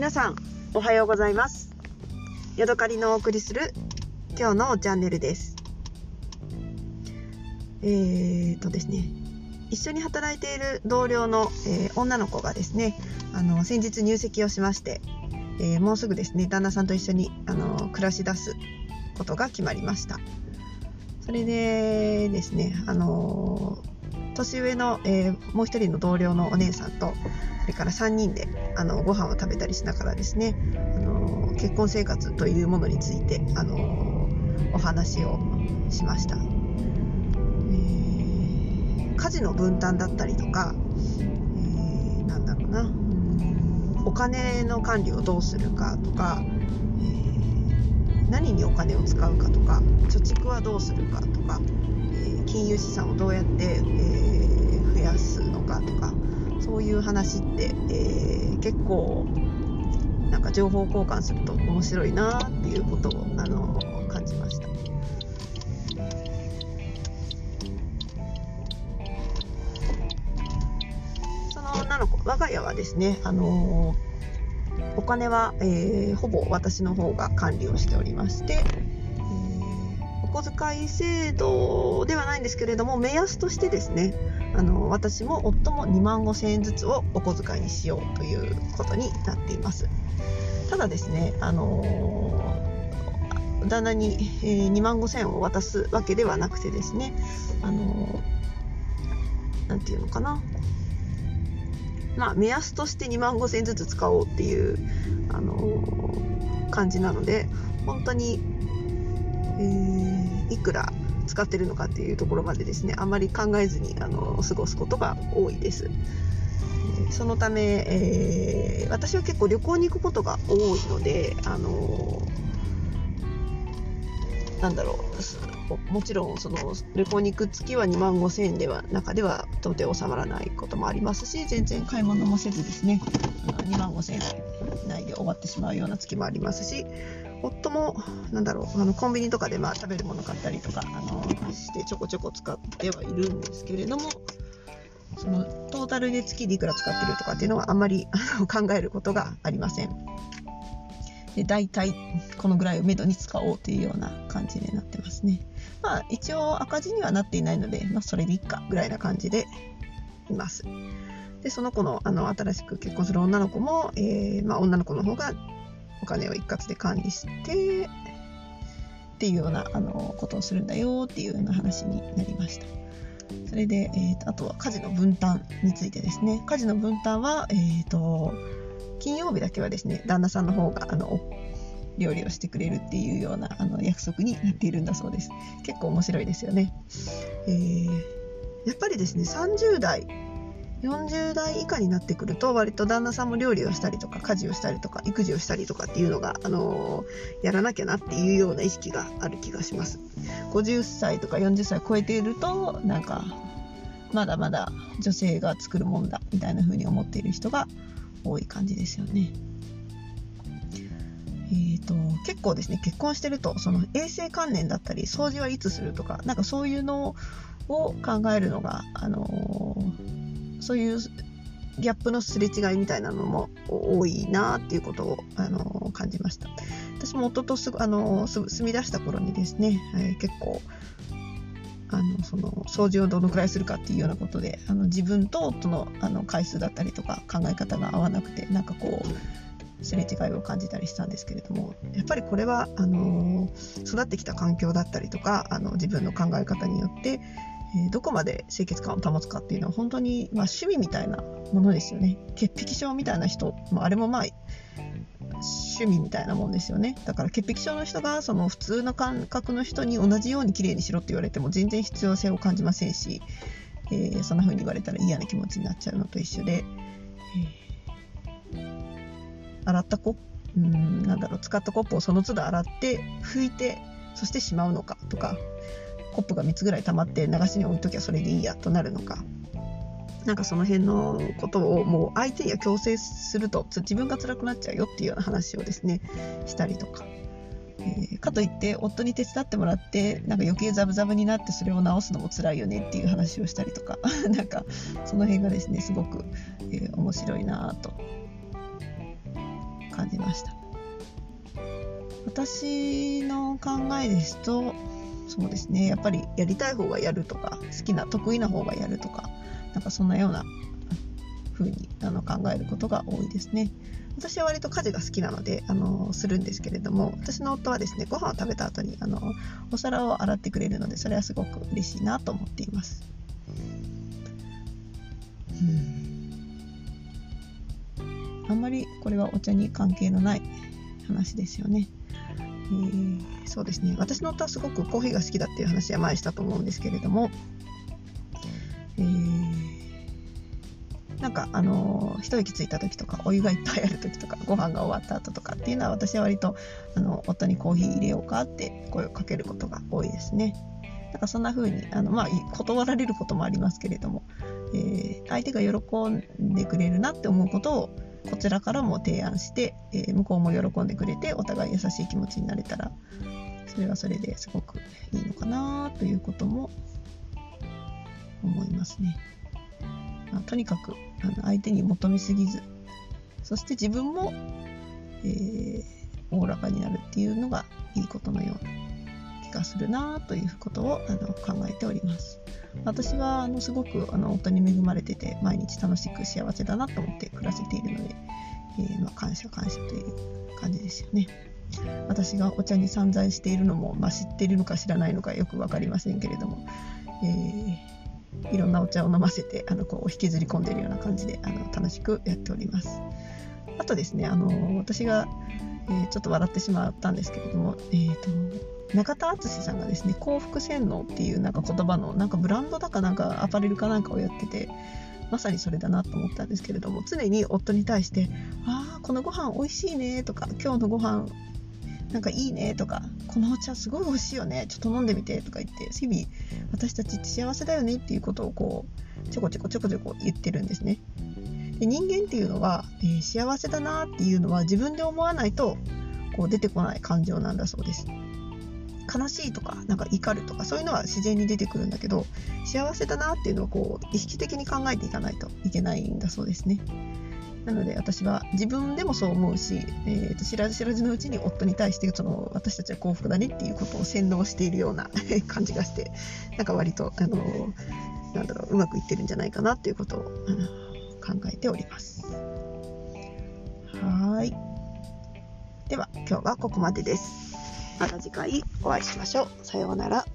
皆さんおはようございます。ヤドカリのお送りする今日のチャンネルです。えーとですね一緒に働いている同僚の、えー、女の子がですねあの先日入籍をしまして、えー、もうすぐですね旦那さんと一緒にあの暮らし出すことが決まりました。それでですねあの年上の、えー、もう一人の同僚のお姉さんとそれから3人であのご飯を食べたりしながらですね、あの結婚生活というものについて、あのお話をしました、えー、家事の分担だったりとか、えー、なんだろうな。お金の管理をどうするかとか、えー、何にお金を使うかとか貯蓄はどうするかとか、金融資産をどうやって、え増やすのかとかそういう話って、えー、結構なんか情報交換すると面白いなっていうことを、あの感じました。その女の子我が家はですね、あのお金は、えー、ほぼ私の方が管理をしておりまして、小遣い制度ではないんですけれども目安としてですねあの私も夫も2万5千円ずつをお小遣いにしようということになっています。ただですねあの旦那に、え、2万5千円を渡すわけではなくてですねあのなんていうのかな。まあ目安として2万5千円ずつ使おうっていうあの感じなので本当に、えー、いくら使ってるのかっていうところまでですねあまり考えずにあの過ごすことが多いです。そのため、えー、私は結構旅行に行くことが多いので、あのなんだろうもちろんその旅行に行く月は2万5000円では中では到底収まらないこともありますし全然買い物もせずですね2万5000円内で終わってしまうような月もありますし夫もなんだろうあのコンビニとかでまあ食べるもの買ったりとかあのしてちょこちょこ使ってはいるんですけれどもそのトータルで月でいくら使ってるとかっていうのはあんまり考えることがありません。で大体このぐらいをめどに使おうというような感じになってますね。まあ一応赤字にはなっていないので、まあ、それでいいかぐらいな感じでいます。でその子のあの新しく結婚する女の子も、えー、まあ、女の子の方がお金を一括で管理してっていうようなあのことをするんだよっていうような話になりました。それで、えーと、あとは家事の分担についてですね。家事の分担は、えーと、金曜日だけはですね、旦那さんの方があの料理をしてくれるっていうようなあの約束になっているんだそうです。結構面白いですよね。えー、やっぱりですね、30代40代以下になってくると割と旦那さんも料理をしたりとか家事をしたりとか育児をしたりとかっていうのが、あのー、やらなきゃなっていうような意識がある気がします50歳とか40歳超えているとなんかまだまだ女性が作るもんだみたいな風に思っている人が多い感じですよね。えーと、結構ですね結婚してるとその衛生観念だったり掃除はいつするとかなんかそういうのを考えるのが、あのーそういうギャップのすれ違いみたいなのも多いなっていうことをあの感じました。私も夫とすぐあの住み出した頃にですね、えー、結構あのその掃除をどのくらいするかっていうようなことであの自分と夫のあの回数だったりとか考え方が合わなくてなんかこうすれ違いを感じたりしたんですけれどもやっぱりこれはあの育ってきた環境だったりとかあの自分の考え方によってえー、どこまで清潔感を保つかっていうのは本当に、まあ、趣味みたいなものですよね。潔癖症みたいな人、まあ、あれもまあ趣味みたいなもんですよね。だから潔癖症の人がその普通の感覚の人に同じように綺麗にしろって言われても全然必要性を感じませんし、えー、そんな風に言われたら嫌な気持ちになっちゃうのと一緒で、えー、洗ったコップうんなんだろう使ったコップをその都度洗って拭いてそしてしまうのかとかコップが3つぐらい溜まって流しに置いときゃそれでいいやとなるのか。なんかその辺のことをもう相手には強制すると自分が辛くなっちゃうよっていうような話をですねしたりとか、えー、かといって夫に手伝ってもらってなんか余計ザブザブになってそれを直すのも辛いよねっていう話をしたりとか。なんかその辺がですねすごく、えー、面白いなと感じました。私の考えですとそうですね。やっぱりやりたい方がやるとか好きな得意な方がやるとかなんかそんなような風にあの考えることが多いですね。私は割と家事が好きなのであのするんですけれども私の夫はですねご飯を食べた後にあのお皿を洗ってくれるのでそれはすごく嬉しいなと思っています。うん。あんまりこれはお茶に関係のない話ですよね。えー、そうですね。私の夫はすごくコーヒーが好きだっていう話は前したと思うんですけれども、えー、なんかあのー、一息ついた時とかお湯がいっぱいある時とかご飯が終わった後とかっていうのは私は割とあの夫にコーヒー入れようかって声をかけることが多いですね。なんかそんな風にあのまあ断られることもありますけれども、えー、相手が喜んでくれるなって思うことをこちらからも提案して、えー、向こうも喜んでくれてお互い優しい気持ちになれたらそれはそれですごくいいのかなということも思いますね。まあ、とにかくあの相手に求めすぎずそして自分もおおらかになるっていうのがいいことのような気がするなということをあの考えております。私はあのすごくあの夫に恵まれてて毎日楽しく幸せだなと思って暮らせているので、えー、まあ、感謝感謝という感じですよね。私がお茶に散財しているのも、まあ、知っているのか知らないのかよく分かりませんけれども、えー、いろんなお茶を飲ませてあのこう引きずり込んでいるような感じであの楽しくやっております。あとですねあの私が、えー、ちょっと笑ってしまったんですけれども、えーと中田敦さんがですね幸福洗脳っていうなんか言葉のなんかブランドだかなんかアパレルかなんかをやっててまさにそれだなと思ったんですけれども常に夫に対して「ああこのご飯美味しいね」とか「今日のご飯なんかいいね」とか「このお茶すごい美味しいよねちょっと飲んでみて」とか言って日々私たちって幸せだよねっていうことをこうちょこちょこちょこちょこ言ってるんですね。で人間っていうのは、えー、幸せだなっていうのは自分で思わないとこう出てこない感情なんだそうです。悲しいとかなんか怒るとかそういうのは自然に出てくるんだけど幸せだなっていうのをこう意識的に考えていかないといけないんだそうですね。なので私は自分でもそう思うし、えー、と知らず知らずのうちに夫に対してその私たちは幸福だねっていうことを洗脳しているような 感じがしてなんか割とあのなんだろううまくいってるんじゃないかなっていうことを考えております。はい。では今日はここまでです。また次回お会いしましょう。さようなら。